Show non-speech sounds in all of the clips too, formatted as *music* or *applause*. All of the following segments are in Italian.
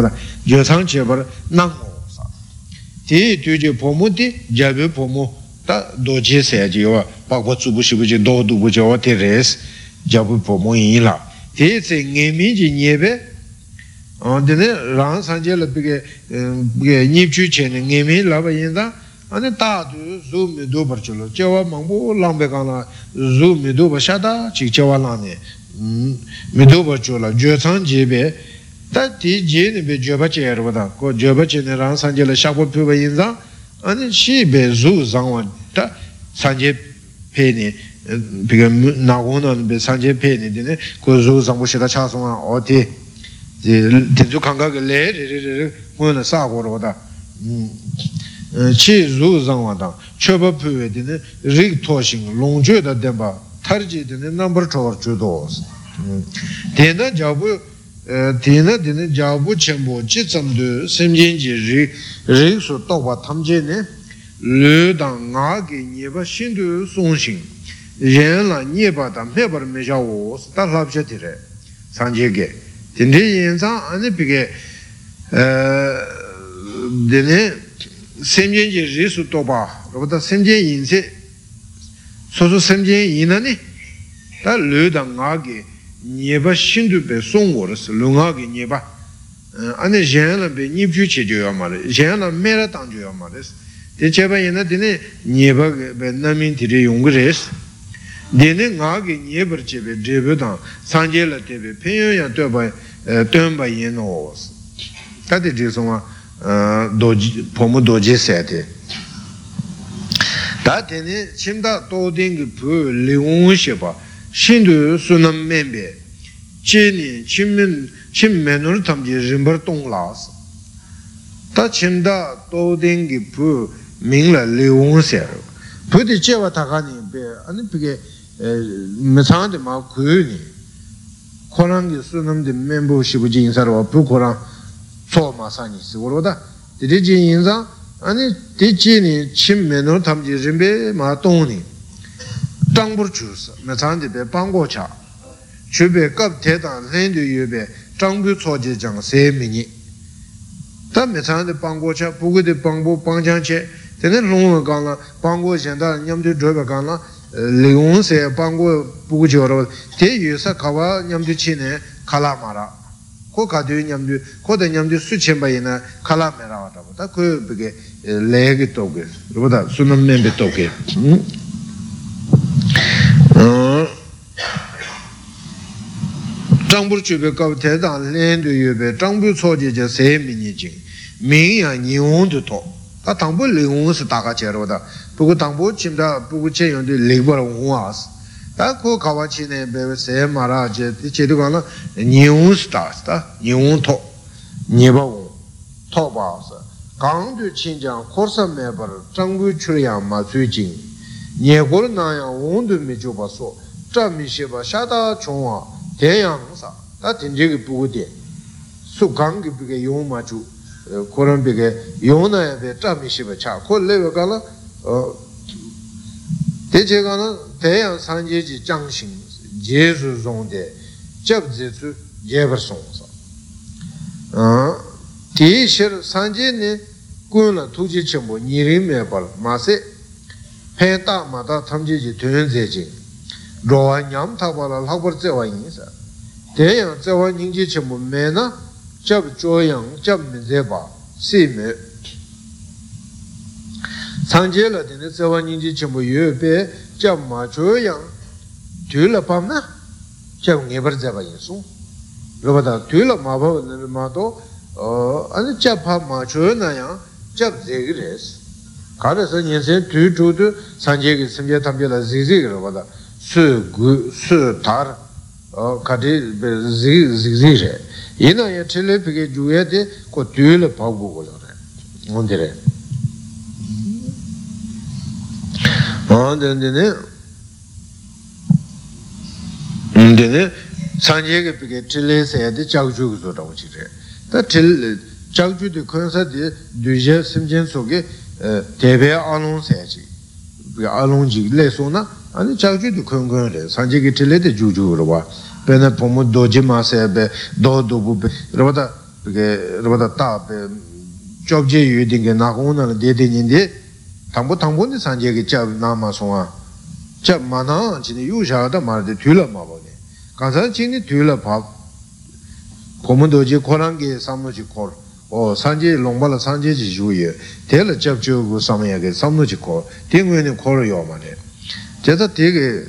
rāpa yōsāng chebar nāng mō sā tī tū jī pōmu tī jābī pōmu tā dō jī sē jī wā pākwa tsū bū shī bū jī dō dū bū jī wā tī rēs jābī pōmu yī lā tī sē ngē mī jī nye bē tī nē rāng sāng jē lā bī kē nīp chū chē nē ngē mī lā bā yī dā ane tā tu zū mi dū par dū pa shā tā chīk chewa lāng jī bē tā tī jī nē bē jō pa chē bā tā ko jō pa chē nē rāng sāng jē lā shā kō pī bā yin zāng ane shī bē zū zāng wā tā sāng jē pē nē bī kā nā gō nā bē sāng jē pē nē tī nē ko zū zāng bō shē tā chā sōng wā o tī tī zū kāng kā kā lē rē rē rē rē mō na sā gō rā bā tā chi ru zangwa dang choba puwe dine rik to shing long jo da denpa tar ji dine nambar chawar chu do tena jabu tena dine jabu chenpo chi tsamdu semjen rik rik su tokwa tamje ne lu dang nga ge nyeba shindu song shing yen la nyeba da mebar me sha wo ta labsha tire sanje ge. Tende yen zang ane pige dine semjen ji ri su toba rupata semjen yin se so su semjen yin na ta lu da nga ge nyeba shindu pe song wo res lu nga ge nyeba ane zhen la pe nyib ju che jo ya ma re. Zhen la me ra tang jo ya ma res. Te che pa yin na dine nyeba pe namin tiri yung res. Dine nga ge nyebar che pe drepe tang sanje la te pe pen yo ya to pa tuan pa yin no wo ta te je song wa pōmu dōjī sēti tā tēne chimdā tōdīngi pū līgōng shēpa shīndu sūnam mēmbē chēni chim mēnur tamjī rīmbar tōng lās tā chimdā tōdīngi pū mīngla līgōng sēru pū tī chēwa tākāni bē anī pīkē mē tsāngdi mā kūyūni kōrāngi sūnam dī mēmbū shibu jīng sarwa pū kōrāng tsō mā sāni sī wā rō tī jī yin zāng āni tī jī nī chīm mē nō tam jī rīmbē mā tōng nī tāng būr chū sā mē tsāng tī bē bāng gō chā chū bē kāp tē tāng lēn tū yu bē tāng bū tsō jī jāng sē mī nī tā mē tsāng tī bāng gō chā bū gu tī bāng bū bāng chāng chē tē nē lōng wā kāng lā bāng gō xiān tā nyam tū chō bē kāng lā lī gōng sē bāng gō bū gu chī wā rō tē yu sā kā wā nyam tū chī nē kā lā mā rā tā sū chēmbā yinā kālā mē rāwa tāpa, tā kuya bīgē lē kī tōgē, rūpa tā sūnam mē bē bē kāp tē tāng lēn dū yu bē, tsō jē jē sē mī nī jīng, mī yā nī wōng dū tō, tā tāngbū lī wōng sī tā kā chē rō tā, pūku tāngbū chīm tā pūku chē yōng dū lī bā rō wōng ā sī. tā kō kāwā chī nē bē bē sē mā rā chē tī chē tū kā na nī wū sī tā sī tā nī wū tō nī bā wū tō bā sī kāng tū chīn chāng khor sā mē bā rā chāng gu chū rā mā tsū ye kor na yang wong du mi ju pa so tra mi she pa sha ta chung wa ten yang sa ta ten je ki pu gu de su gang ki pi ke yong ma ju eh, koran pi ke yong na ya pe tra mi she pa cha ko le we ka la eh, te che ka na ten yang san je ji chang shing je su zong de jab je su je song sa. Eh, te shir san ne kun la tu je chen me pa ma se pen tak ma tak tsamche chi tuyen tse chi rowa nyam takpa la lakpar tsewa yin sa. Ten yang tsewa nying chi mu, me na chab cho yang chab min tse pa si me. Sangche la tene tsewa nying chi mu, yu, be, chab ma cho yang tu la pam na chab nge par ba, yin su. Ba, ta tu la ma pa ma to uh, ane chab pa ma cho na yang chab tse ki res. 가르서 인세 뒤주도 산제기 심제 탐제라 지지기로 보다 수수달. 어 가디 지지지제 이나에 텔레피게 주에데 고 뒤를 바고 그러래. 뭔데래? 뭔데네. 뭔데네. 산제기 비게 텔레세야데 자주고 저라고 지래. 다 텔레 자주도 컨서디 뒤제 심전 속에 tepe anung sechi anung jik le so na ane chakchu tu kung kung re sanje ki tile te ju ju rwa pe na pomo doji ma se be do do bu be rwa ta rwa ta ta be chob je yu dinge na kung na de de nyinde tangpo tangpo ni sanje ki chab na ma songa chab ma na chini yu sha ta ma de tu la ma ba ne kansa chini tu la pa pomo doji korang ki samlo chi kor 어, 산지 롱발라 산지지 주예 대를 접주고 삼야게 삼노지 콜 딩외는 콜을 요마네 제가 되게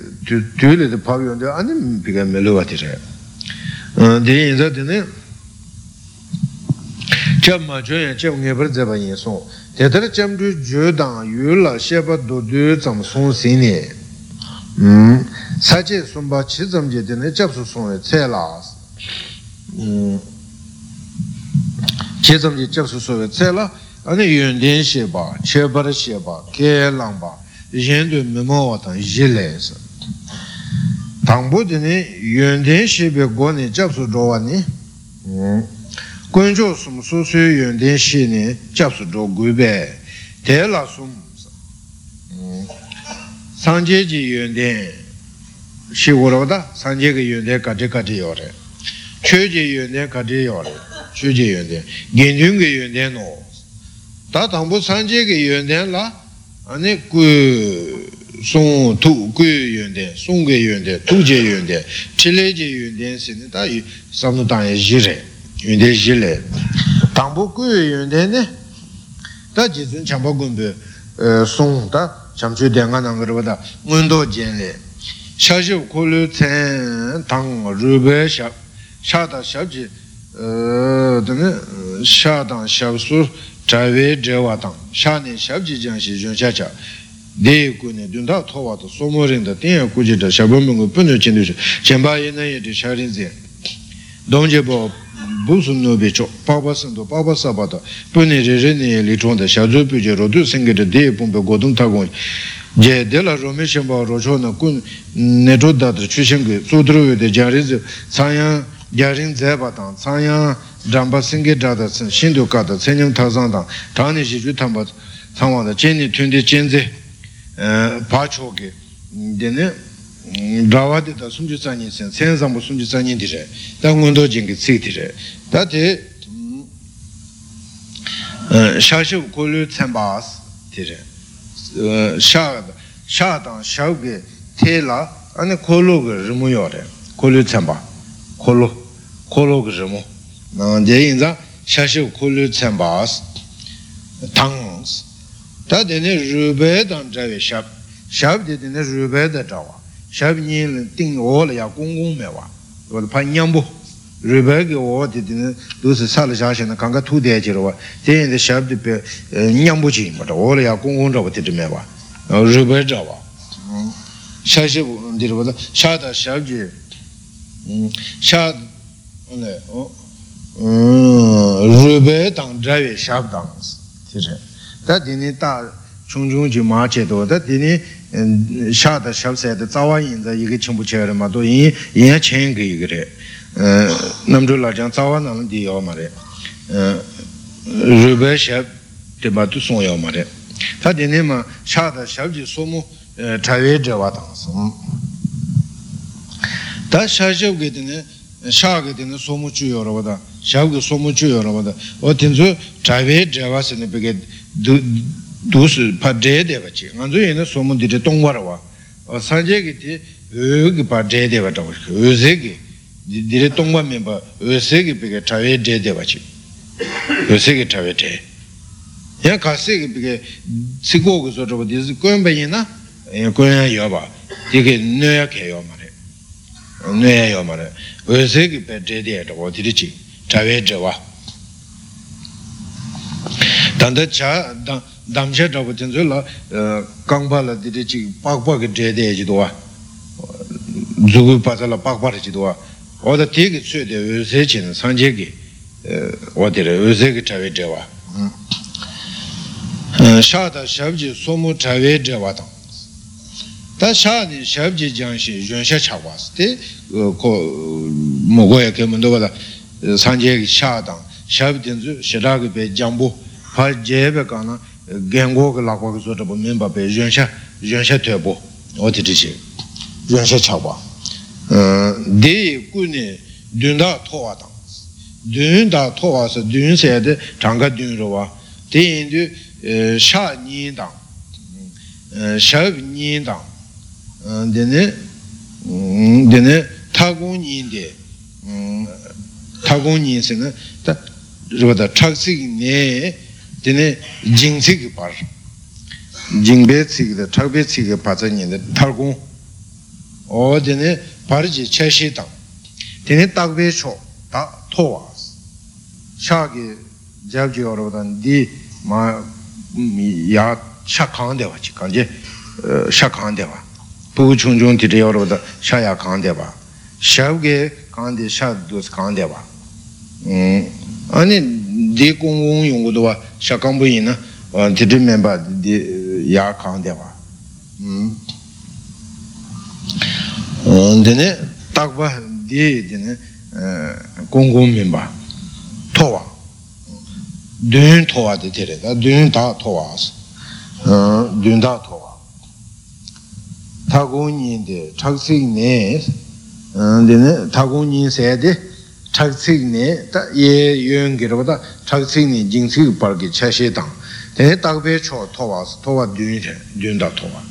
뒤에도 파비온데 아니 비가 멜로가 되래 어, 데 인자드네 점마 줘야 점게 버자바 예소 대들 점주 주당 유라 셰바 도드 점 송신이 음 사제 손바 치점제 되네 접수 송에 찰라스 음 其中就就是说的，在那啊，那用电线吧，七八的线吧，给浪吧，现在没毛活动，一来是，东部的人用电线比过年接触多完呢。嗯，贵州什么树树用电线呢？接触多贵呗？太那树木是。嗯，上阶级用电，习惯了的，上阶级用电各地各地要的，初级用电各地要的。shūjī yuandēn, gēndyūng gī yuandēn nō. Tā tāmbū sāngjī gī yuandēn lā, anē gu sōng tū gu yuandēn, sōng gī yuandēn, tū jī yuandēn, chīlē jī yuandēn sī nē, tā sāmbū tāngyā jī rē, yuandēn jī rē. Tāmbū gu yuandēn nē, tā jī sūn chāmbā gumbē sōng tā, chāmchū dēngā nāng rā bā tā, ngōndō jēn sha dang shab sur chawe drewa dang sha ne shab ji jang shi yun cha cha de gu ne dun da to wa to so mo rin da ten ya ku ji da shab mung gu pun chen du shi chen ba ye na ye de sha rin ze dong je bo bu sun no be cho pa ba sun do pa ba sa ba da pun ne re re ne li chong da sha zu pu je ro du sing ge de de pun be go dum ta gong je de la ro me chen ba ro cho na kun ne ro da de chu shen ge su dru de jang rin ze sang yang sā yāng jā rīng zē pā tāng, sā yāng rāmbā sīngi rādā sīndu kādā cēnyam tāsāng tāng tāni shī chū tāmbā tāngwā dā jēni tūndi jēnzē pā chōki dēne rāwā dē tā sūngyū tsānyi sēn sēn sāmbā sūngyū tsānyi dī rē tā ngondō jīngi tsik dī rē tā tē shāshī wū kōlyū tsāmbās dī rē shā tāng shā wū gē tē lā āni kōlū gā shāshīv kūlū tsāmbās tāngs tā tēne rūpē tāng chāvē shāb shāb tē tēne rūpē tā chāvā shāb nīn tīng wō lā yā gōng gōng mē wā wā tā pā nyāmbū rūpē kī wō tē tēne dō sā sā lā shāshī na kāngā tū tē chī rā wā tē yīnzā shāb tē pē nyāmbū chī mā tā wō lā yā gōng gōng chā wā tē tē mē wā rūpē chā rūpē tāng dhāvē shāb tāng tī rē tā tīni tā chūng chūng jī mā chē tō tā tīni shā tā shāb sē tā tsāwā yin tā yī kī chīmbu chē rē mā tō yin yā chēng kī yī kī rē nam chū lā chāng tsāwā nā lā tī yā mā rē rūpē shāb tī bā tū sōng yā mā rē tā tīni mā shā tā shāb jī sō mū dhāvē dhāvā tāng tā shā shāb kī tīni shā kī tīni sō mū chū yā rā bā tā 샤우게 소무주 여러분들 어딘서 자외 자와스는 베게 두스 파제데 바치 안조에는 소문들이 동과라와 어 산제기티 여기 파제데 바다 의세기 디레 동과 멤버 의세기 베게 자외 제데 바치 의세기 자외 제 야 가세기 베게 시고고 저거 디스 꼬연베이나 예 꼬연 여봐 이게 뇌야 개요 말 nē yō mā rē wē sē kī pē tē tē rō tī rī chī chā wē chē wā tāndā chā dāṃ shē rō tī rī lā kāng pā lā tī rī chī pāk pā kī tē tē chī tō wā dzū kū pā sā lā pāk pā rī chī tō wā wā tā tē kī tsū tē wē sē chī nā sāng chē chāvē chāvā tāṅ tā shā nī shāb jī jāng shī yuñ shā chāvā sī tē mō gō yā kē mō ndō bā tā 산제 샤당 샤브든즈 시라게 베 장부 파제베 가나 겐고가 라고 그서도 보면 바베 연샤 연샤 되고 어디지 연샤 차봐 어 데이 꾸네 둔다 토와당 dun da to wa se dun se de chang ga dun ro wa de yin du sha ni dang sha ni dang de dēne dēne tāgōng nīn dē tāgōng nīn sē nā tā rūpa tā chāk sīk nē dēne jīng sīk pār jīng bē sīk dā chāk bē sīk pār tsā nīn dā tāgōng o dēne pār jī chā shī tāng dēne tāg bē chō tā tō wā shā kī jāb jī wā rūpa tā dī mā yā shā kāng dē wā chī kāng jī shā kāng dē wā 와. 부충중 디리 여러분 샤야 강대와. 샤게 강대 샤도스 강대와. 음, 아니, 디 공공 용구도와 샤강부이나, 어, 디리 멤버 디야 강대와. 음. 어, 근데 딱 봐, 디, 디는, 어, 공공 멤버. towa dun towa de tere da dun da towa as dun da towa tagung yin de chak sik ne dine tagung yin se de chak sik ne da ye yun gi rwa da chak sik ne jing sik par gi cha she dang dine tak pe cho towa as towa dun te dun da towa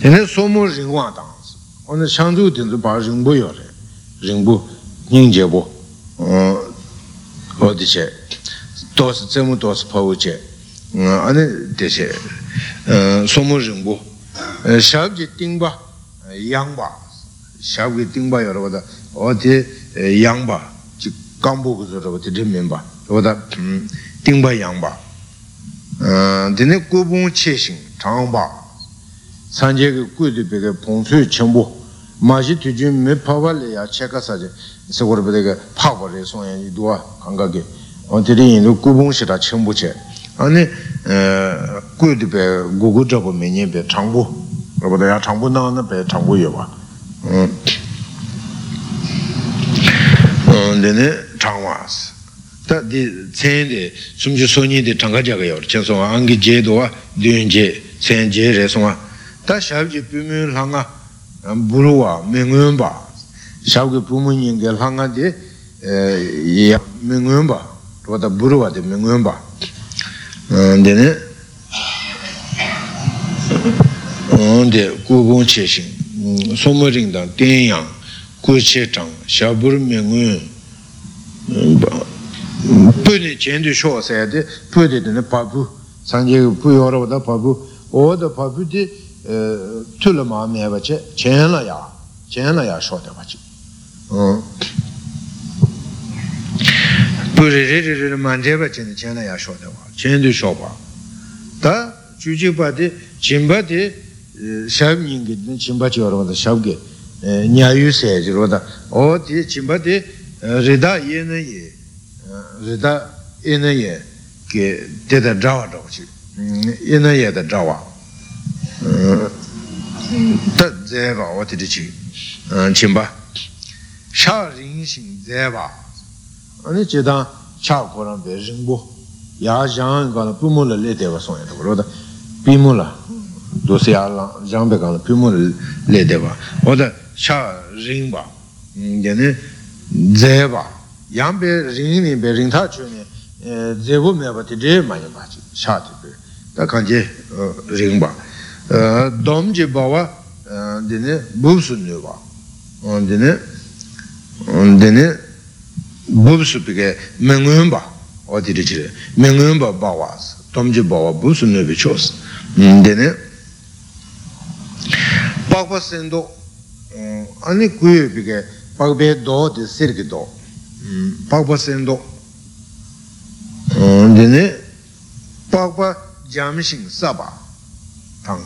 dine somo ring wa dang as one shang zu din zu pa ring bu yo re ring bu ning je bu 어디 제 도스 제무 도스 파우제 아니 대세 어 소모정보 샤브지 띵바 양바 샤브지 띵바 여러분들 어디 양바 즉 강보고 여러분들 들면바 보다 띵바 양바 어 드네 고봉 체신 장바 산제의 꾸드베게 봉수 정보 마시 뒤준 몇 파발이야 체크사제 서고르 베게 파고레 송연 이도아 감각에 어디리 인도 구봉시라 첨부체 아니 어 꾸드베 고고 잡고 메니베 장부 그보다 야 장부 나오는 배 장부 여봐 음 어, 내네 장와스. 다디 체인데 숨지 소니데 장가자가 요. 전송 안기 제도와 뉘제 센제레 송아. 다 샤브지 비밀 항아 부르와 맹은바 샤브게 부모님께 항아데 에 맹은바 또다 부르와데 맹은바 dine onde kukung che shing somo ringdang tenyang ku che chang shabur mengun puni chendu sho sayade puni dine papu sanje pu yora wada papu oda papu di eh, tula maa meba che chen la ya chen la ya sho de bache pū rī rī rī rī mān rē bā chēn chēn yā shō tē wā, chēn tū shō bā. Tā chū chī bā tī, chīm bā tī, shāb nīng kī, chīm bā chī wā rā shāb kī, nyā yū sē chī rā o tī chīm bā tī, rī dā yē nā yē, rī dā yē nā yē, kī tē tā dā wā rā wā chī, yē nā yē tā dā wā. Tā dzē bā wā tī tī chī, chīm bā, shā rīng shīng dzē bā, ane che dang cha korang pe ringpo yaa zhang ka la pimu la le dewa song ya tabaro da pimu la dosi yaa la zhang pe ka la pimu la le dewa oda cha ringpa yane zeba yang pe ring ni pe ring ta chu ni zebu me pa ti re ma ya pa chi cha ti pe da kan je ringpa dom je bawa dine bu su nyo ba dine dine bubsu pike mengyunba o diri chire mengyunba bawa domji bawa bubsu nyuwa chos. Dine pakpa sendo ani kuyo pike pakpe do di sirki do. Pakpa sendo dine pakpa jamshin saba tang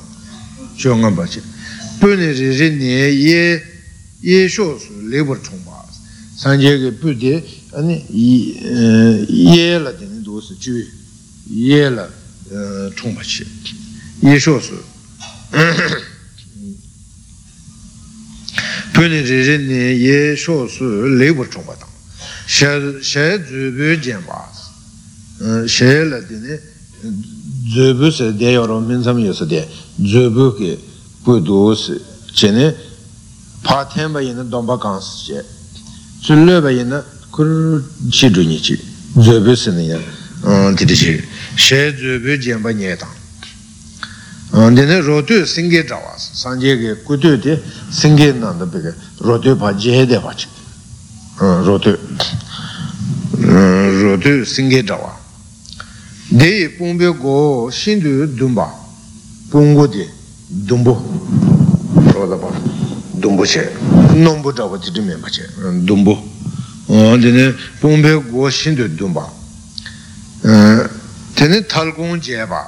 chōngā bācchī pūni rī rī nē yē yē lēbar chōng bā sāngyē kē pū tē yē lā tēne dō sū chū yē lā chōng bācchī yē shō sū pūni rī rī nē yē shō sū lēbar chōng bā tāng shē dzū bē jian bā shē lā tēne zöbu se de yoro minsam yo se de. Zöbu ke pu du se che ne pa ten ba yin domba gang se che zu le ba yin kur chi du ni chi zöbe se ne ya ti di chi she zöbe jenpa nye tang dine rotu singe jawa sanje ge kutu di singe nanda peke rotu pa je de pa chi rotu. Rotu singe jawa de pungpe go shindu dumba. Pungu di dumbu. Roda pa dōngbō chē, nōngbō dāwa tītī mē mā chē, dōngbō. Tēne pōngbē gō shīndō dōngbā. Tēne tāl gōng jē bā.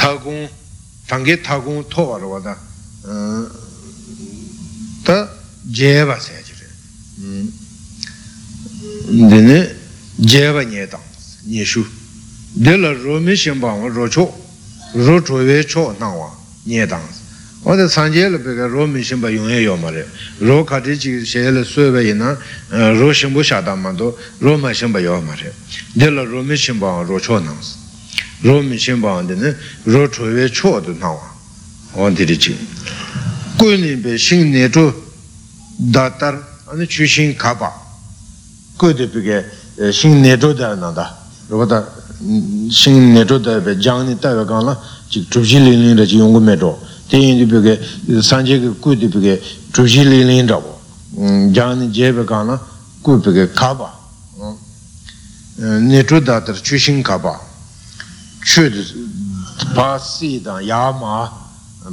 Tāl gōng, tānggē tāl gōng tō wā rō wā tā, tā jē bā sē chē rē. Tēne jē bā nyē tāng, nyē shū. Dēlā rōmi shīmbā wā rō chō, rō chōwē chō nāngwā nye tāngs wā tā sāngyē lā pē kā rō mī shīmbā yōngyē yō mā rē rō kā tī chī shē lā sō bē yī na rō shīmbū shā tā mā tō rō mā shīmbā yō mā rē dē lā rō mī shīmbā wā rō chō nāngs rō mī shīmbā wā dē nē rō chōwē chō tō nāngwā wā tī rī chī kū nī bē shīng nē chō dā tār anī chū shīng kā pā kū tī pī kē shīng nē chō dā nā dā rō tā shing ne to tabe, jang ne tabe kaan la, chik trubshi li ling ra chi yungu me to, ten yin di peke, sanje ke ku di peke, trubshi li ling ra bo, jang ne jebe kaan la, ku peke kaba, ne to datar chu shing kaba, chu pa si dan ya ma,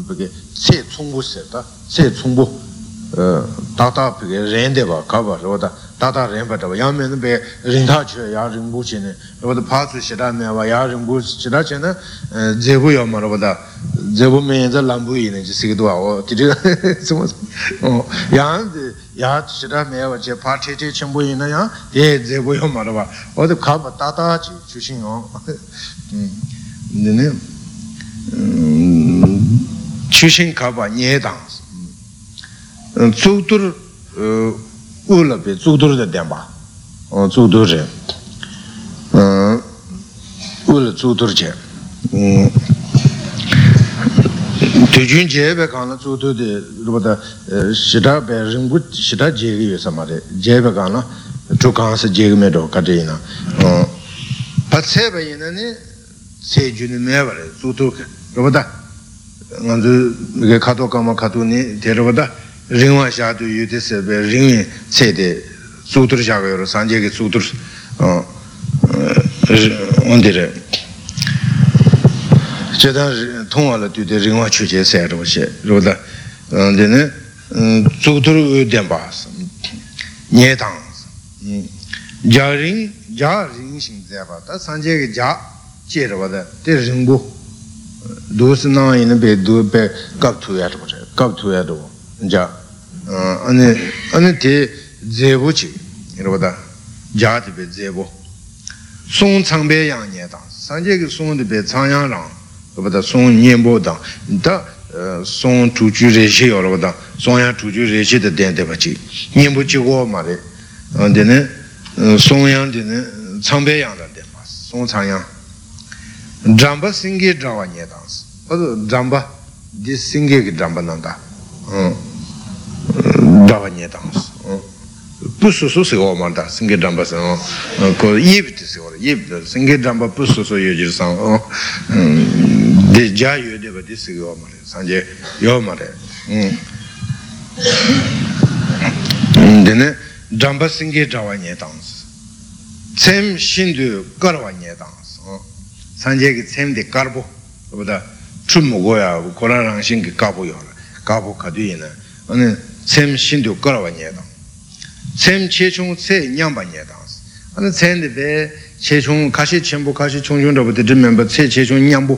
peke, se tsungbu se ta, se tsungbu, tata peke rende ba, kaba ra wata, tata ren pa rabo yang men pe rin ta che ya rin bu che ne rabo da pa su shira me wa ya rin bu shira che na zebu yo ma rabo da zebu me za lambu yi ne ji sik duwa o ti tiga suma o yang ya shira me wa che pa che che chenpo yi na yang yo o de kaba tata chi chu shin o de ne chu shin kaba nye dang tsuk tur u la pe tsuk tur de denpa tsuk tur che u la tsuk tur che tu jun je be ka na tsuk tur de rupa da shida be rinpu shida je ge yu sama re je be ka na tu ka sa je ge me do ka de na. Pa tse be yin na ni tse ju ni me ba re tsuk tur ke rupa da nga zu ka to ka ma ka to ni te rupa da ringwa shaadu yudhi sebe ringwa tsede tsuktur shaaga yoro, sanje ki tsuktur ondire. Chedan tongwa la tuyde ringwa chuche sayar wache, roda, dine tsuktur denpa nye tang, ja ring, ja ring shing zayaba, ta sanje ki ja che rwada, te ringbu, dosi naa ina be, do be kab tuyar wache, kab tuyar wache, ja ane ane te zebo chi irwada jaati pe zebo song changbe yang nye dang sanje ki song de pe changyang rang irwada song nyenbo dang da song chuchu reshi irwada song yang chuchu reshi de den deba chi nyenbo chi go ma re dine song yang dine changbe yang rang de ma song changyang dramba singe drawa nye dang dramba di singe ki dramba nanda 嗯。dhāva nye tāngas pusu su sikho māntā singe dhāmbā sāng ko yib tī sikho rā yib tā singe dhāmbā pusu su yu jir sāng de jā yu deba di sikho mā rā sāngye yo mā rā dine dhāmbā singe dhāva nye tāngas tsem shindu karwa nye tāngas sāngye ki tsem de karbo chum goya kora rāng shingi kāpo yo rā kāpo kadu yin rā sem shindu karawa nye dang, sem che chung tse nyamba nye dang, ane tsen de be che chung kashi chenpo kashi chung chung rabu de zhimenpa tse che chung nyambu,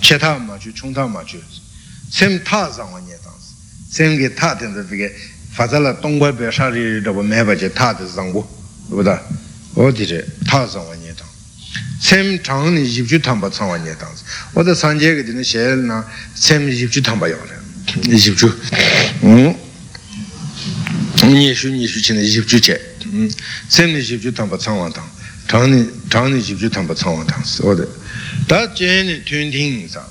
che ta ma chu, chung ta ma chu, sem ta zangwa nye dang, sem ge ta tenza pige fazala tongwa be shari rabu meba che ta de zangbu, rabu da, o di re, ta zangwa nye dang, sem chang ni jibchu tamba zangwa nye dang, o da sanje ge dine shel na sem jibchu tamba yaw re, jibchu, nyeshu nyeshu chini shibchu che semni shibchu tamba tsangwa tang changni shibchu tamba tsangwa tang sode ta cheni tun ting sa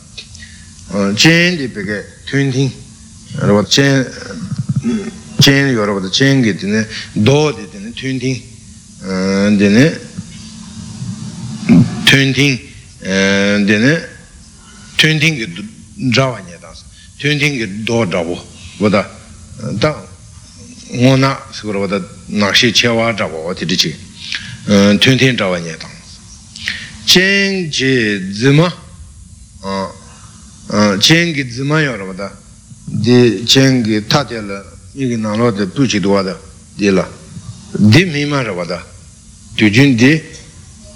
cheni di peke tun ting rwa cheni cheni yorwa da cheni ki dine do di dine tun ting dine tun ting dine tun ting ki drawa nye tang tun ting ki do drawa wadā tā ngō nā sī kura wadā nākshī chē wā rābu wā tī rī chī tūn tīng rāwa nye tāns chēn jī dzimā chēn kī dzimā yō rāba dā di chengi tate la yigi nanglo de puchi duwa da di la. Di mima rawa da tu jun di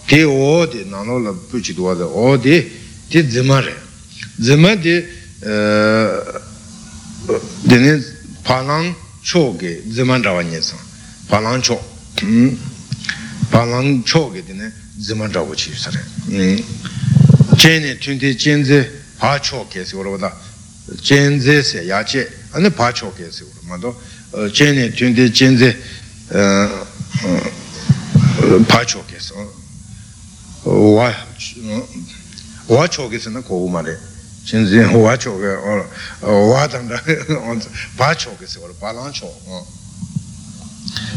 di o di nanglo la puchi duwa da o di di zima re. Zima di dine palang cho ge zima rawa nye san. Palang cho. Palang cho ge dine zima rawa chi sa re cheni tunti chenzi pa cho ke si wara da jenze se yache ane pa choke se uro mato jene tunde jenze pa choke se wa choke se na kogu ma re jenze *laughs* wa choke wa tanda pa choke se uro pa lang cho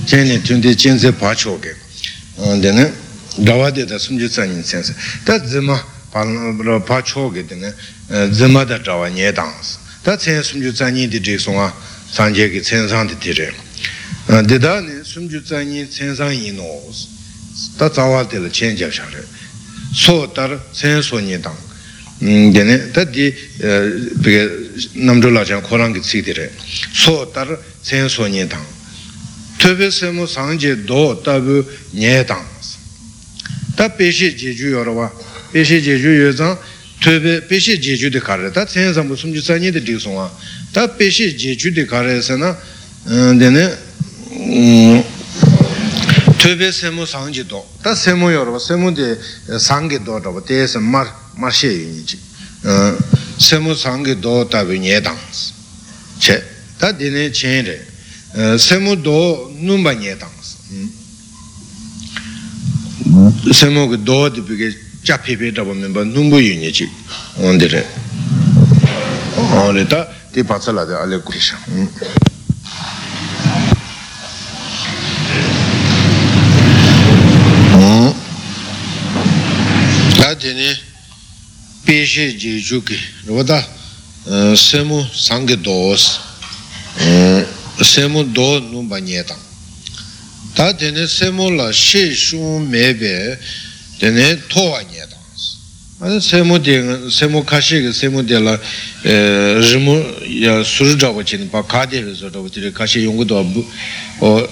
jene tunde jenze pa choke dene dawa de da sumje tsanyin sense da zima pa choke dene zima da zhawa nye dangs da tsen sumju zanyi di zhik songa sanje ki tsen sang di di re. Di da ne sumju zanyi tsen sang yi no da zawa di la chen jab sha re. So dar tsen gene ta di bige namdru la chan korang ki tsik dire so tar sen so nye tang tobe semu sangje do tabu nye tang ta peshi jeju yorwa peshi jeju yo zang tobe peshi jeju de kare ta sen sambu sumju sa nye de dik songwa ta peshi jeju de kare se na dene tobe semu sangje do ta semu yorwa semu de sangge do rwa te se mar mar she yu ni chi, semu sangi do tabi nye dangs, che, ta dene chen re, semu do numba nye dangs, semu ge do de bige cha pepe dhaba mienpa numbu yu nye chik ondi re ondi di patsa la de ale kurisha ta tene peshe je juki rwada semu sangi dos. Semu do numba nye tang ta tene semu la she shun mebe tene towa nye dangs semu de semu kashi ge semu de la rimu ya suru jawa chini pa ka de zo jawa tiri kashi yungu do o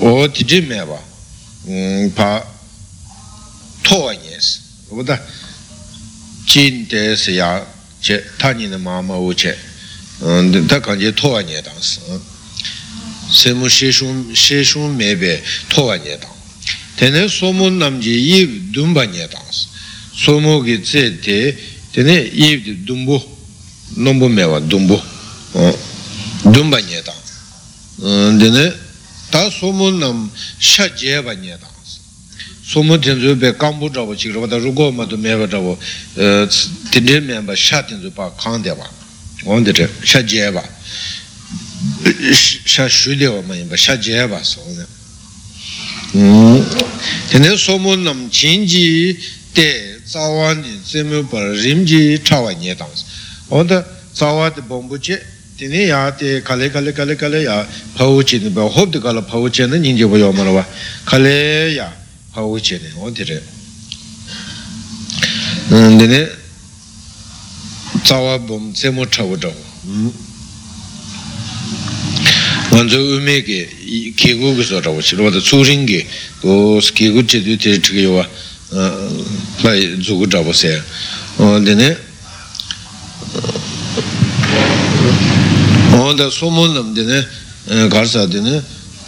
o tiri me ba. Pa towa nye si oda jin de se ya che tani na ma ma u che ta kanje towa nye dangs semu she shun she shun me be towa nye dangs tene somo namji yib dumba nye tangs somo ki tse te tene yib di dumbu nombu mewa dumbu dumba nye tang tene ta somo nam sha jeba nye tangs somo tenzo be kambu zhabo chikra wata rugo ma tu mewa zhabo tenze mewa sha tenzo pa kang dewa wanda tre sha jeba sha shu dewa ma yinba sha jeba so tene somo nam chinji te zawa ni zeme par rimji chawa nye tangs oda zawa de bombu che tene ya te kale kale kale kale ya pawu che ne ba hob de kala pawu che ne nyingje bo yo mara wa kale ya pawu che ne o tere tene zawa bom zemo chawa chawa 먼저 음에게 계곡에서 라고 치료하다 수링게 그 계곡 제도 되게 와 많이 주고 잡으세요. 어 근데 어다 소문 남데네 가르사데네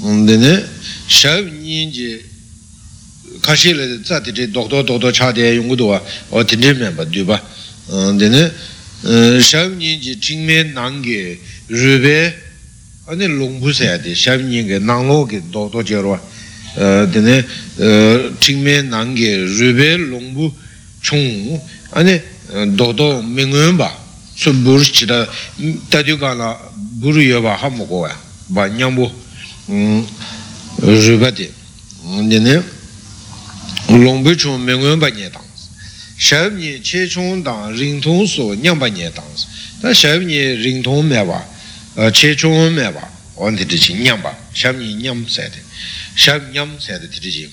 dine shab nyin je kashi le tsa tiri dokdo dokdo cha de yungu duwa o tiri meba duba dine shab nyin je chingme nange rube ane longbu saya de shab nyin ge nanglo ge dokdo je rwa dine chingme nange rube longbu chung ane dokdo mingwen ba su buru chira tadyu ka la buru yo ba ha moko wa ba nyambu rupa de dine longbu chung mingwen ba nye tang shab nye che chung dang ring tong so nyam ba nye tang ta shab nye ring tong me ba che chung me ba on ti chi nyam ba shab nye nyam sa de shab nyam sa de ti chi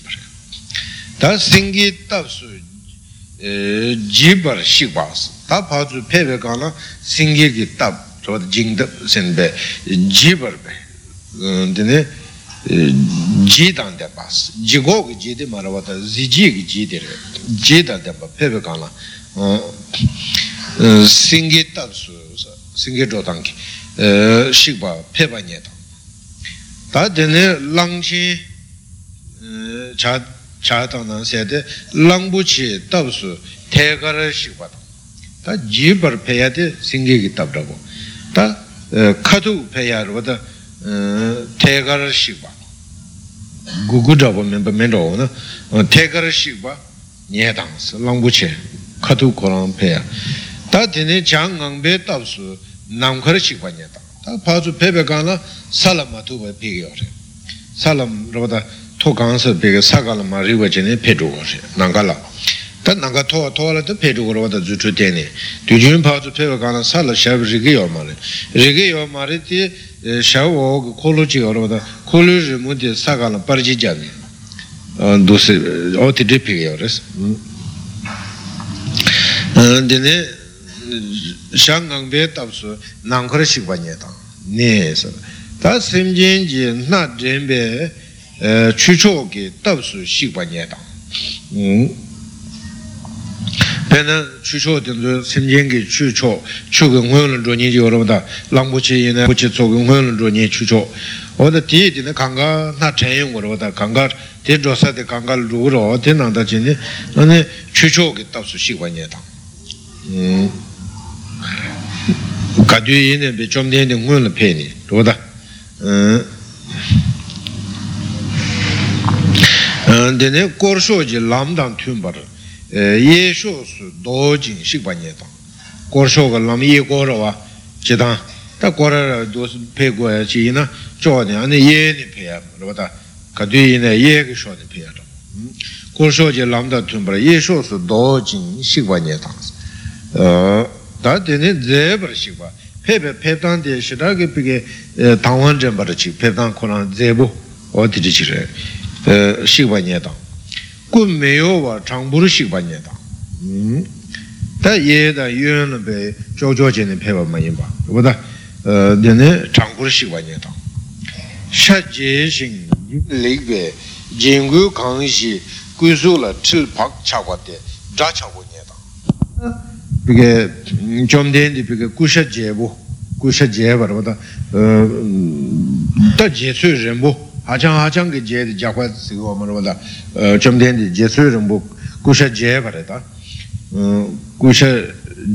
ta singi tab su jibar shikbaas tā pāzu pēpē kāna sīngi kī tāp chōt jīngdab sēn bē jibar bē dīne jī tāng dē pās jī gō kī jī dē mara wata zī jī kī jī dē rē jī tāng dē pā pēpē kāna sīngi tāp su sīngi chō tāng kī shikbā pēpā nye tāng tā dīne lāng chī chā chā tāng nāng sē dē lāng bū chī tāp su tē kārā shikbā tāng tā jīpar pēyā tē sīngi kī tab rāpo tā khatū pēyā rāpa tā tēkāra shīkpa gugu rāpa mēmbā mēn rāpa nā tēkāra shīkpa nye tāṅs lāṅbu chē khatū kōrāṅ pēyā tā tēne chāṅ ngāṅ bē tab su nāṅkhara shīkpa nye tā pācū pēpē kāna sāla mā tūpa pēkī yō rē sāla rāpa tā tō kāṅsa pēkī sākāla mā rīwa chēne pēchū gō rē nāṅkāla tā nāngā tōwa tōwa lā tā pēchū kōrwa tā dzūchū tēne tū chūyōn pācū pēwa kāna sāla shāb rīgī yō mā rī rīgī yō mā rī tī shāb wō kī kōlū chī kōrwa tā kōlū rī mū tī sā kāna pār jī jā nī dōsī o tī rī pīgī yō rīs dīne shā ngāng bē tāp sū nāng khara shik bā nye tā nē sā tā sīm jīn jī nā jīn bē chū chō kī tāp sū shik bā nye tā pēnā chūchō tīndō simjēngi chūchō chūgī ngōyō lō rōnyī jī yōrō dā lāṅbōchī yinā bōchī tsōgī ngōyō lō rōnyī chūchō oda tī tīnā kāngā nā chēnyō ngō rō dā kāngā tī rōsā tī kāngā lū rō tī nā dā chī nī nā chūchō kī tāp sū shīkwa nyē tā kātyū yinā bē chōm tī yinā ngōyō lō pē nī rō dā tī kōr shō jī lām dāng tūṋ bā rō ye sho su do jing shikpa nye tang kor sho ka lam ye kor wa chi tang ta kor ra do su pe go ya chi ina cho ni ane ye ni pe ya rwa ta ka tu ina ye ki sho ni pe ya tang kor sho je lam da tun para ye sho su do jing shikpa nye tang ta tene ze par shikpa pe pe pe tang de shira ki pe tang wan jen para chi pe tang koran ze bu o ti chi re shikpa nye tang gun me yo wa chang buru shikpa nye tang ta ye da yun na be jo jo je ne pewa ma yin ba wu da dine chang buru shikpa nye tang sha je shing lik be jing gu kang shi gu su la chil pak cha kwa de zha cha kwa nye tang pike chom den di pike gu sha je bu gu sha je ba wu da da je sui ren bu 하장 하장 그 제, 자과 쓰고 뭐라다 어좀 된지 제수를 뭐 구샤 제 바래다 어 구샤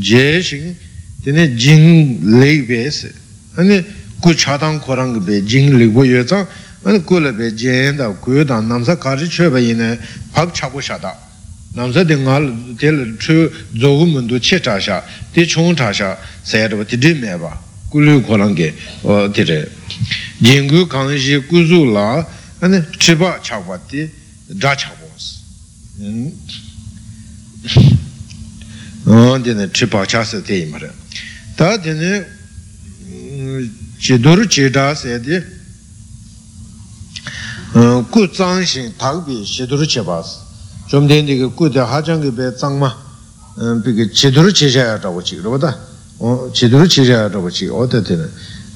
제신 되네 진 레이베스 아니 그 차당 거랑 그진 레고 여자 아니 그래베 제다 그다 남사 가지 쳐베이네 밥 차고샤다 남사 등알 될 조금문도 채자샤 대총자샤 세르버 디디메바 꿀루 고랑게 어 디레 jingu kangshi kuzu la chiba chakwa ti dra chakwa si *laughs* dine chiba chasa te imara ta dine chiduru chidra se di ku zang shing takbi chiduru chiba si chom ten di ku de hajang be zang ma bi chiduru chishaya chiduru chishaya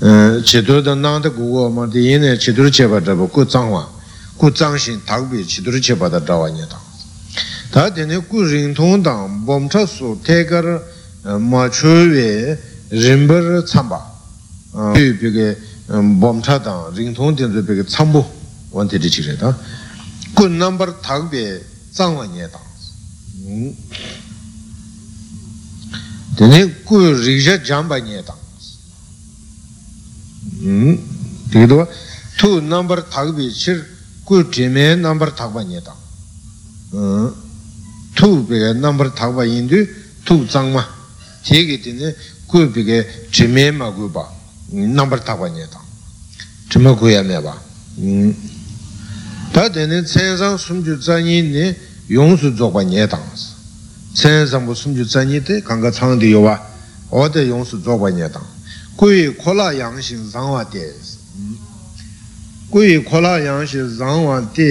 dine chidur da nangda gugu ma di yin chidur cheba dhaba gu zangwa gu zangshin takbi chidur cheba da dhawa nye tang ta dine gu ring tong dang bomcha su tegar ma chuwe rinbar tsamba peke bomcha dang ringtong dindra peke tsambu wante di chigre da ku nambar thakbe tsangwa nye dang tene ku rikja jamba nye tigido tu nambar thakbe chir ku jime nambar thakba nye dang tu peke nambar thakba yindu tu tsangma tege tene ku peke jime ma gu ba nambar thakba nye dang jima guya me ba tā tēne cēnsāng sumchū tsāñi nē yōngsū dzōkwa nye tāngs cēnsāng bū sumchū tsāñi tē kāngā tsāng tē yōwa o tē yōngsū dzōkwa nye tāng kuyi kōlā yāngshīng zāngwā tē kuyi kōlā yāngshīng zāngwā tē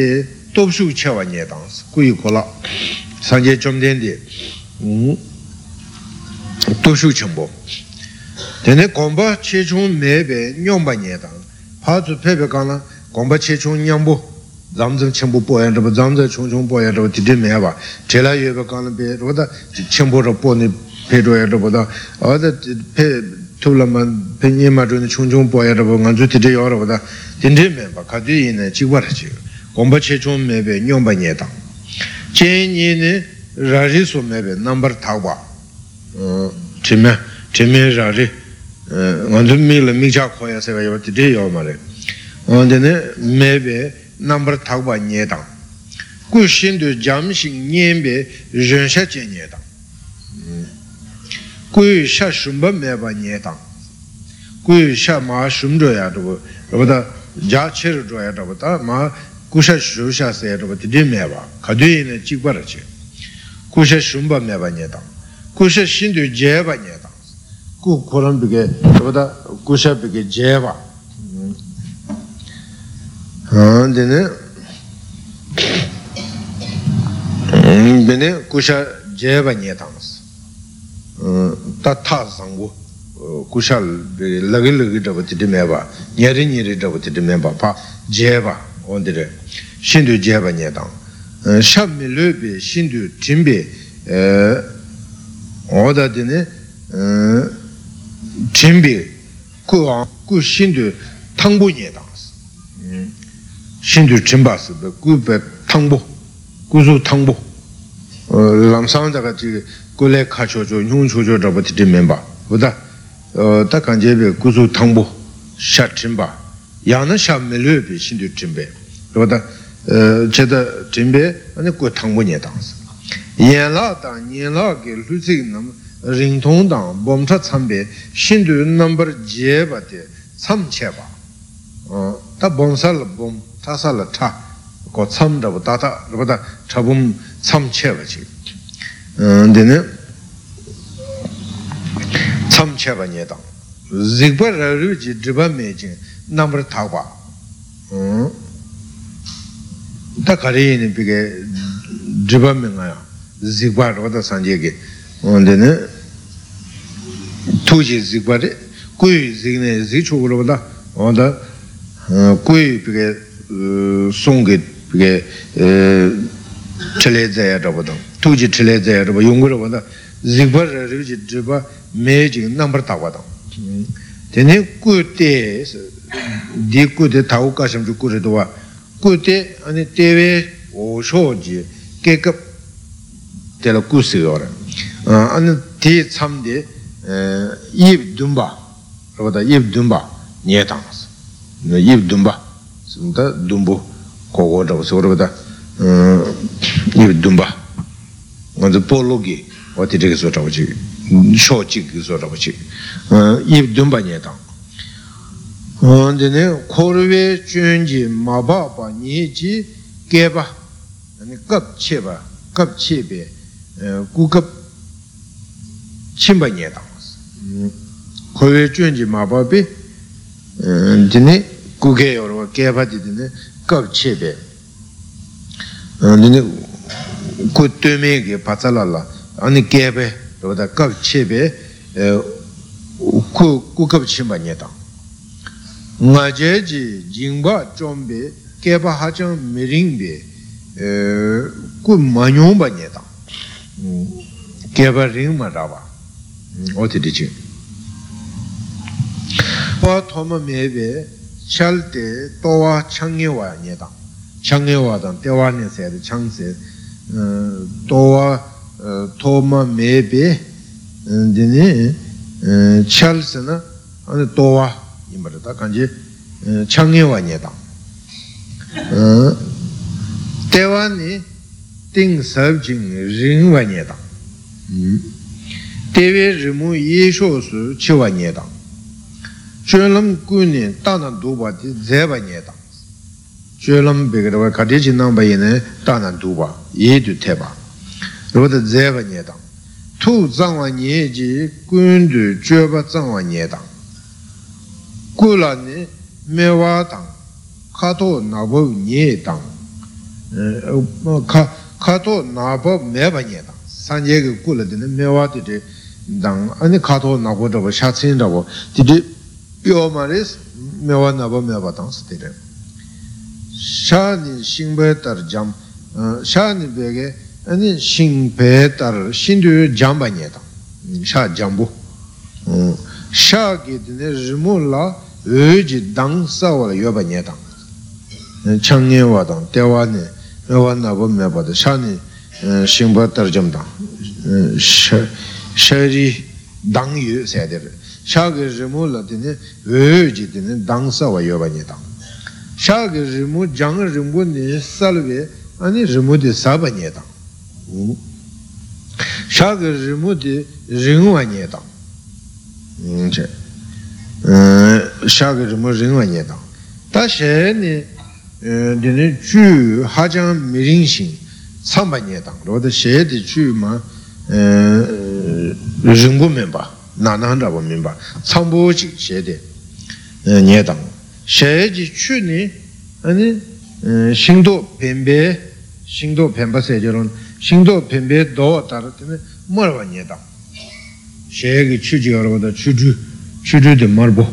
tōpshū chewa nye tāngs kuyi kōlā sāngyē chom tēn tē tōpshū chēmbō tēne gōmbā chēchōng mē bē nyōmbā nye tāng pātū pē bē kāngā gōmbā chēchōng nyāmbō zamzam chenpo poya rāba, zamzam chung chung poya rāba, titi chēlā yuwa kāna pē, rāba dā chenpo rā po nī pē rōya rāba dā, ā dā pē tūla mā, pē nye mā rōni chung chung poya rāba, ngā dzū titi yō rāba dā, titi mē bā, kā tū yī nā chī wā rā chī, gōmbā chē chung mē bē, nyōng bā nye tāng, chē nye nē rā rī sō mē bē, nāmbar thā wā, chē mē, chē mē rā rī, ngā dzū mī lā mī chā khoya sē bā yō, titi yō mā rē, mē bē, nambar thakpa nye tang ku shindu jam shing nyenbe ren sha che nye tang ku sha shumba meba nye tang. Ku sha ma shum zho ya da ja chir zho ya dhubu ta. Ma ku sha shu sha se ya dhubu tidi meba ka du yi ne jikpa ra che. Ku sha shumba meba nye tang. Ku sha shindu jeba nye tang. Ku kuram bige raba da ku sha bige jeba dine bine *coughs* kusha jeba nye tangas ta ta sangu kusha lagi lagi dhaba titi meba nyeri nyeri dhaba titi meba pa jeba ondire shindu jeba nye tang shab mi lobe shindu timbe oda dine timbe ku shindu tangbu nye tangas shindu chimbasi bhe gu bhe tangbo, guzu tangbo lamsang daga chi kule ka cho cho nyung cho cho drapa titi menpa wada ta kanjebe kuzu tangbo sha trimba yana sha melwe pe shindu trimbe wada cheta trimbe ane ku tangbo nye tangsa yen la tang yen la ke lu tsik nam ring tong tang bom cha tsambe shindu nambar je ba te tsam che ba. ta bom sa la bom ta sa la cha ko tsam drapa ta ta drapa ta cha bom tsam che ba chik dine tsam cheba nye dang zikpa raru ji driba me jing nambar thakwa ta kari yini pike driba me nga ya zikpa roda sanje ge dine tuji zikpa re kuyi zikne zik chuku roda oda kuyi pike song ge pike chile zaya rabo dang, tuji chile zaya rabo, yungu rabo dang, zikpa rabo ji driba me ji nambar takwa dang. Tene ku te, di ku te tawu kasham ju ku ridowa, ku te ane tewe o sho ji kekab tela ku siyo ra. Ane te tsamde yib dumba, rabo dang yib dumba nye tangas, yib dumba, sumta dumbu kogo rabo siyo rabo dang, 이 dumba 먼저 볼로기 어디 되게 소 잡지 쇼지 소 잡지 어이 dumba 니다 언제네 코르베 준지 마바바 니지 개바 아니 급체바 급체베 구급 침바니다 코르베 준지 마바베 언제네 kuke yorwa kepa di dine kab chebe dine ku tume ge patsala la ani kepe yorwa kab chebe ku kab chimba nyeta nga je ji jingba chombe kepa hachang miringbe ku manyomba nyeta kepa ringma rawa oti di tē chāngyē wā tāng chāngyē wā tāng tēwā nē sē tē chāng sē tōwā tōma mē bē dēne chāl sē na tōwā yīmā rā tā kāñjē chāngyē wā nye tāng tēwā nē tīng sāb jīng rīng wā nye tāng tēwē rīmu yē shō su chī wā nye tāng chölam kuni dāna dūpa di dzēba nye dāng chölam bēgirwa kati chi nāmba yinā dāna dūpa yē tu tēpa rūpa da dzēba nye dāng tū zāngwa nye ji kun du chöba zāngwa nye dāng kula ni mewa dāng kato nāpa nye dāng kato nāpa meba nye dāng sanje ki kula di mewa di di dāng ane kato nāpa dāpa shatsin dāpa di di pyo ma res mewa naba mewa tang si tere sha ni shingpe tar jam sha ni bege ani shingpe tar shindu jamba nye tang sha jambu sha ki dine rimu la e ji dang sa wala yoba nye tang chang nye wa tang dewa ni mewa naba mewa da sha ni shingpe tar jam tang sha ri dang yu sa tere shāgī rīmu lā tīne wē jī tīne dāng sāwa yōpa nye tāng 下个日木，上个 rimu jangi rimbu ni salvi ani 当，嗯这，嗯下个 saba nye 是你，嗯你的句好像没人 rimu di ringwa 日，我，明白，哪能，哪 shaagi rimu ringwa 지 셰데 녀당 셰지 추니 아니 신도 뱀베 신도 뱀바세저론 신도 뱀베 도 따르트네 뭐라고 녀당 셰기 추지 여러분들 추주 추주데 말보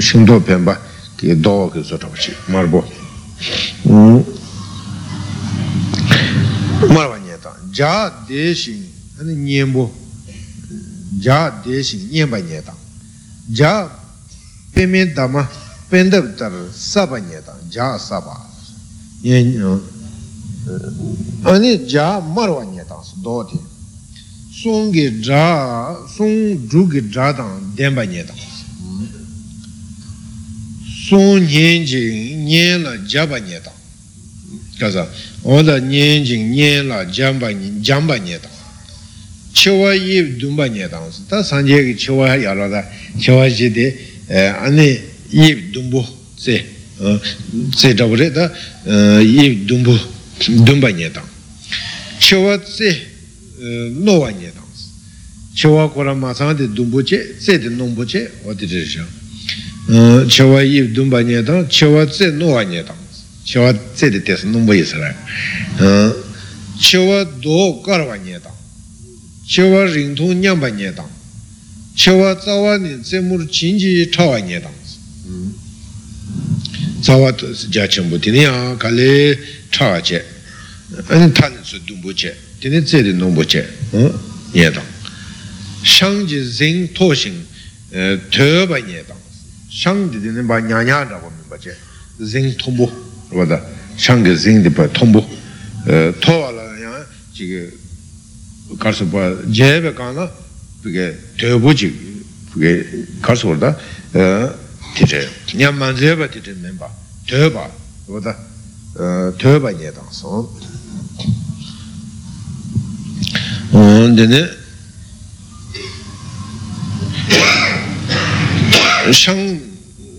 신도 뱀바 그도 그서 잡지 말보 음 뭐라고 녀당 자 대신 아니 녀보 jā dēshīng nyēmbā nye tāng jā pēmē dāma pēndab tar sāpa nye tāng jā sāpa āni jā marwa nye tāng sō dō tī sōng gī jā sōng dhū gī jā tāng dēmbā nye tāng sōng nyēn jīng nyēn lā jāba nye tāng kāsā oda nyēn jīng nyēn lā jāmbā nye tāng chewa yib dumba nye tangsi, ta sanje ki chewa yalo da, chewa chi de, ane yib dumbu tse, tse tabure ta yib dumbu, dumba nye tang. chewa tse nowa nye tangsi, chewa kora ma sang de dumbu che, tse de nombu che, di re shang. chewa yib dumba nye tang, chewa tse nowa nye tangsi, chewa tse de tesa nombu yisara. chewa do karwa nye tang. chewa ringtong nyamba nye dang chewa tsawa ni tsemur chinji chawa nye dang tsawa ja chenpo tini ya kale chawa che ane tani su dumbu che tini tsedi nombu che nye dang shangji zing to shing toba nye dang shangji tini ba nya nya rabo mi ba che zing tombu wada shangji zing di pa tombu towa la ya jiga karso pa jebe kaana pige tyobu chik pige karso warda tite nyamman jeba tite menpa tyoba warda tyoba nye tang son dine shang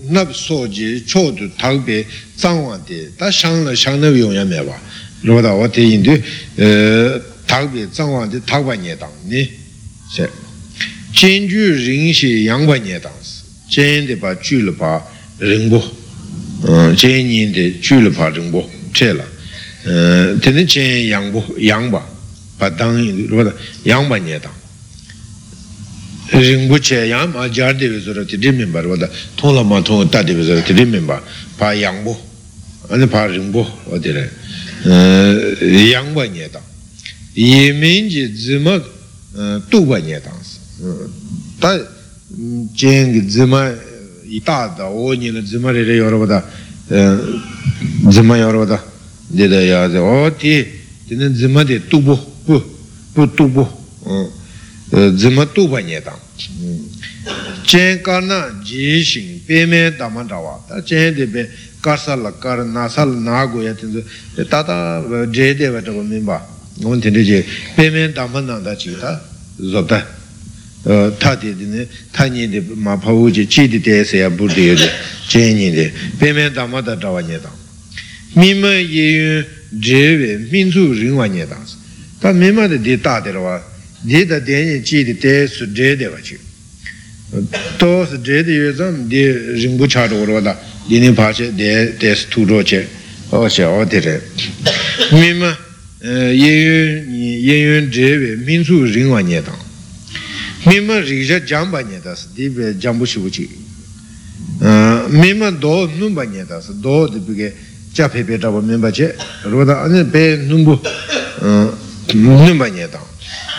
nab soji chodu takbe zangwa de da shang la shang nab yong ya meba rōda wā te yin tu tākbi tsāngwā te tākpa nye ni sē jēn jū rīng shī yāngpa nye sī jēn de pa jū le pa rīng bō jēn yin de jū le pa rīng bō chē la tēne jēn yāng bō yāngpa pa tāng yin rōda yāngpa nye tāng rīng bō chē yāng ma jār de wē sōra te rī mīn pa rōda tōng la ma tōng tā de wē sōra te rī mīn pa pa yāng bō ane pa rīng bō wā te rē yāngpa nye tāng yī mīn jī dzīma tūpa nye tāng sī jengi dzima itada oni la dzima re yorobada dzima eh, yorobada deda ya ze oti tene dzima de tubu pu pu tubu dzima eh, tuba nye dang chen karna je shing pe me dama dawa ta chen de be karsa la kar nasa la na go ya tenzo tata eh, je de wata go mimba on tende je pe me dama nanda chi ta zobda tātī tīne tāñi tī mā pāwū chī chī tī tēsē yā bū tī yu tī chēñi tī pēmēn tā mā tā tā wā nye tā mī mā yē yu dhē wē mīn tsū rīng wā nye tā tā mī mā tī tī tā tī rā wā tī tā tēñi chī tī tē sū dhē tē wā chī tō sū dhē tī yu tsam tī rīng bū chā rō rō tā tī nī pā chē tē tē sū tū rō chē o chē o tī rē mī mā yē yu dhē wē mīn tsū rīng wā nye tā mīmā rīkṣā jāmbā ñedās, dībhē jāmbū shivu chī. mīmā dō nūmbā ñedās, dō dībhē chā pē pē tāpa mīmbā chē, rūpa anī pē nūmbū nūmbā ñedā.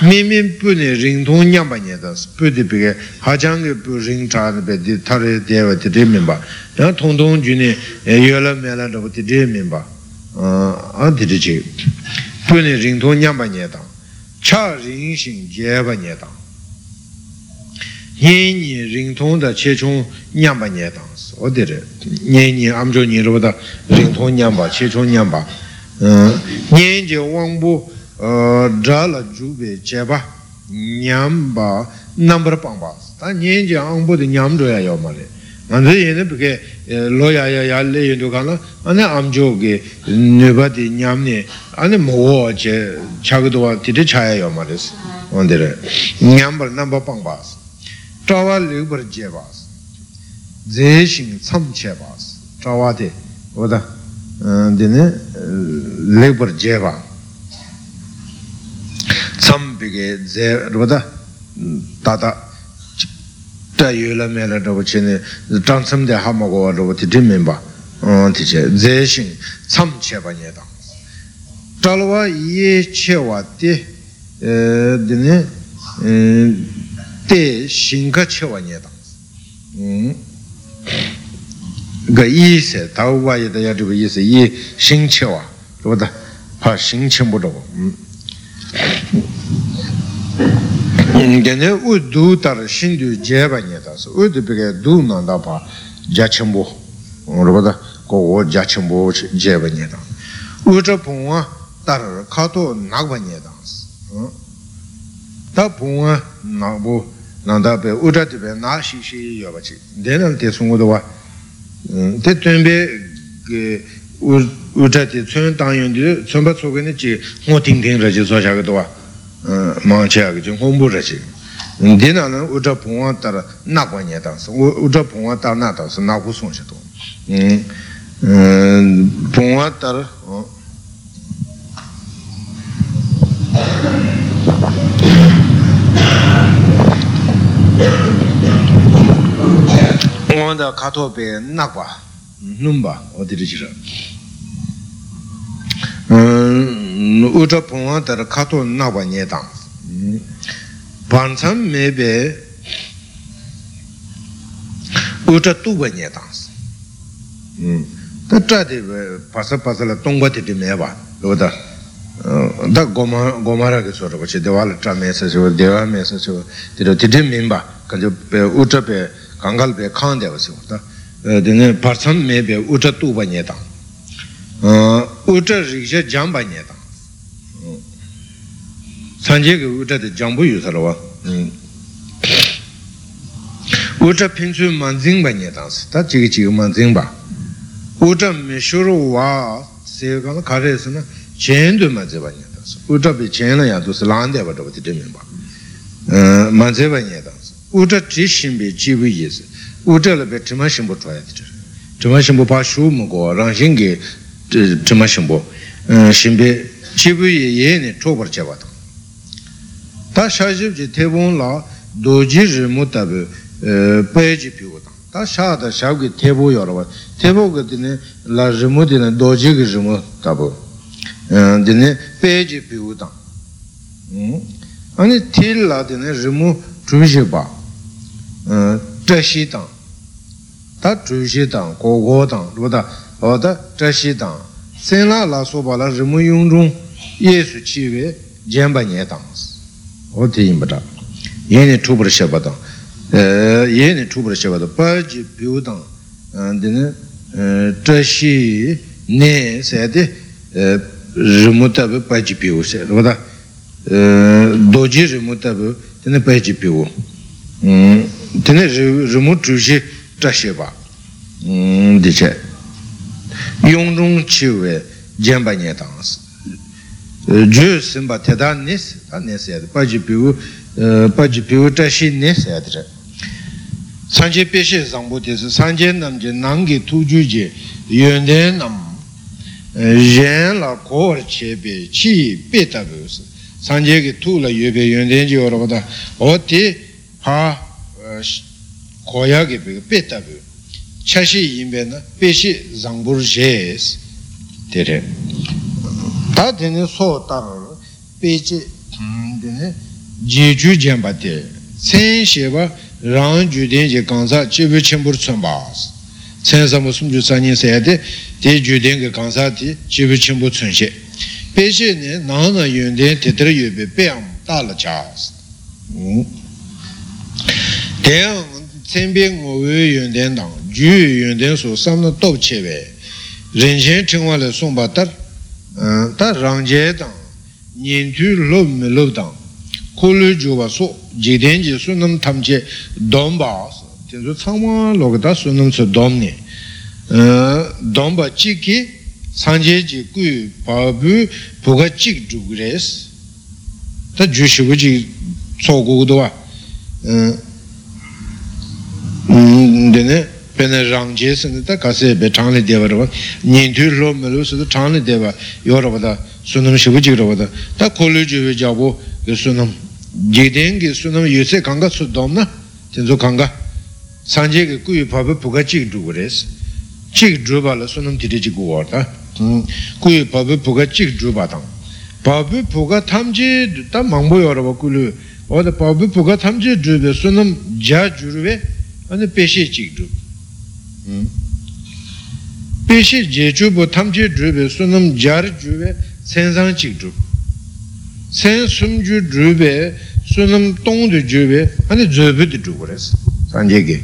mīmī pū nī rīng tōng ñāmbā ñedās, pū dībhē hāchāṅgī pū rīng chā nī pē dī thārī dēvā dī dī mīmbā, yā tōng tōng jū nī yōlā mēlā rūpa dī dī mīmbā, ā dī dī chī. pū nī rīng tōng ñāmbā ñedā, chā rīng shīng jēbā ñedā yenyi ringtong da chechung nyamba nye tangs, odere, yenyi amchoo nyi rupa da ringtong nyamba, chechung nyamba, uh, nyen je wangbo uh, dra la jube cheba nyamba nambar pangba, ta nyen je angbo de nyamdo ya yo mare, anze yene peke eh, lo ya ya ya le yendo ka ane amchoo ge nyamba di nyamne, ane mogo che chagdwa tiri chaya yo mare, odere, nyambar namba pangba, tawa lukpar je bas, dze shing tsam che oda, dine lukpar je ba, tsam pige dze, oda, tata, ta yu la me la rabu che ne, tang tsam de hama gowa rabu ti dhin minba, ti che, dze shing ye che te, dine, tē dī nē tē shīng kā chē wā nye dāng gā yī sē tā wā yē dā yā rāba yī sē yī shīng chē wā rāba dā pā shīng chē mbō rāba dene u du tar shin du je ba nye tas u du peke du nan da pa ja chenpo rūpa da ko wo ja chenpo je ba nye tas u cha pungwa tar ka to nak ba nye tas ta pungwa nak bu nan da nāndā pē uṭā tī pē nā shī shī yō bā chī dē nā tē sūngu dō wā tē tuñ pē uṭā tī tsuyān tāng yōn tī tsuyān pā tsukā nī chī ngō tīng tīng rā chī sō shā gā dō wā māng chā gā chī ngōng bū rā chī dē nā nā uṭā pōngwā tā rā nā kwa nyē tāng sō uṭā pōngwā tā nā tāng sō nā gu sōng shā dō pōngwā tā rā 다 카토베 나과 numba 어디를 지라 음 우저 봉화 따라 카토 나과 녀당 반참 매베 우저 두바 녀당 음 따따데 파사파사라 동바티 kāngāl bē kāng dēwa sī wā tā dēne pārsān mē bē uchā tūpa nye tāng uchā rīkṣā jāmbā nye tāng sāngyē kī uchā dē jāmbū yu sā rā wā uchā pīnchū mānzīṅ bā nye tāng sī tā chīgī chīgī mānzīṅ bā uchā mē shūrū wā sē kāng kā sī na chēn dū mā dzē bā nye tāng sī uchā bē chēn lā yā tū sī lāng dē bā rā tī dē mē bā mānzē bā nye tāng 우저 핀수 만징바 녀당스 다 지기 지기 만징바 우저 미슈로와 세가는 가레스는 전도 만제바 녀당스 우저비 전는 야도스 란데바 저버티 되면바 어 만제바 녀당스 우저 지신비 지위이스 우저를 배 좀 하신 거 줘야 되죠 좀 하신 거 봐슈 뭐고 랑신게 좀 하신 거 신비 지위에 예네 초벌 잡아도 tā shāshib jī tēpōng lā dōjī rī mū tabi pē jī pīwā tāng tā shā tā shāb kī tēpō yō rā bā tēpō kī tīne lā rī mū tīne dōjī kī rī mū tabi tīne pē jī pīwā tāng āni tīl lā tīne rī mū chū shī bā tā shī tāng tā chūshī tāng, kōgō tāng, rūpa tā, o tā chāshī tāng, sēn lā lā sōpa lā rīmu yung rung, yē su chī wē, jēmbā nyē tāng sī. O tē yīmbā tā. Yē nē chūpa rā shabā tāng, yē nē chūpa rā shabā tāng, pā jī pīw tāng, dē nē, chāshī nē sē tē, rīmu tā bē pā jī pīw sē, rūpa tā, dō jī rīmu tā bē, tē nē pā jī pīw. Tē nē rīmu chūshī chāshī bā, dī chē. yung zhung chi wé jianpa nye tang si ju simpa teta ne si ta ne si yad pa ji piwu pa ji piwu cha shi ne si yad zhe san che pe she zangpo te si san che nam je nang ki tu ju je yun den nam yen la ko war che pe chi pe ta pe si san che ki tu la yu pe yun den je yor wa ta o te pa ko ya ki pe pe ta pe chashi yinpe na peshi zangbur jes tere ta tene so tar pechi tene jeju jenpa te sen sheba rang ju den je kansa chebu chenpur tsunpa sen samu sumju sanyin sayate te ju den ke kansa ti chebu chenpur tsunshe peshi ne nang na yun den tetra ten tsenpe ngowe yun den dang ju yun den su samna top che we ren shen chengwa le songpa tar. Ta rang je dang nyen tu lob me lob dang ku lu ju ba so je den je su nam tam che dom ba ten su tsangwa lo ga ta su nam su dom ne dom ba chi ki sang je ji gu pa bu pu ga chik ju gu res ta ju shi gu ji so dene pene rangje sene ta kase be changle deva rwa. Nyen tu lo me lo sida changle deva yo rwa da sunam shivu jik rwa da ta kolu juwe jabo ge sunam. Jiden ge sunam yose kanga su dom na tenzo kanga. Sanje ge kuyi pabe puga chik dhugu res chik dhruba la sunam tiri jik guwa da kuyi pabe puga chik dhruba tang. Pabe puga tamje ta mangbo yo rwa kulu oda pabe puga tamje dhruba sunam ja dhruwe ane peshe chik dhruba peshe je chubo tamche dhruve sunam jar dhruve sensang chik dhruv sen sum ju dhruve sunam tong du dhruve ane dhruve dhruv res. Sanje ge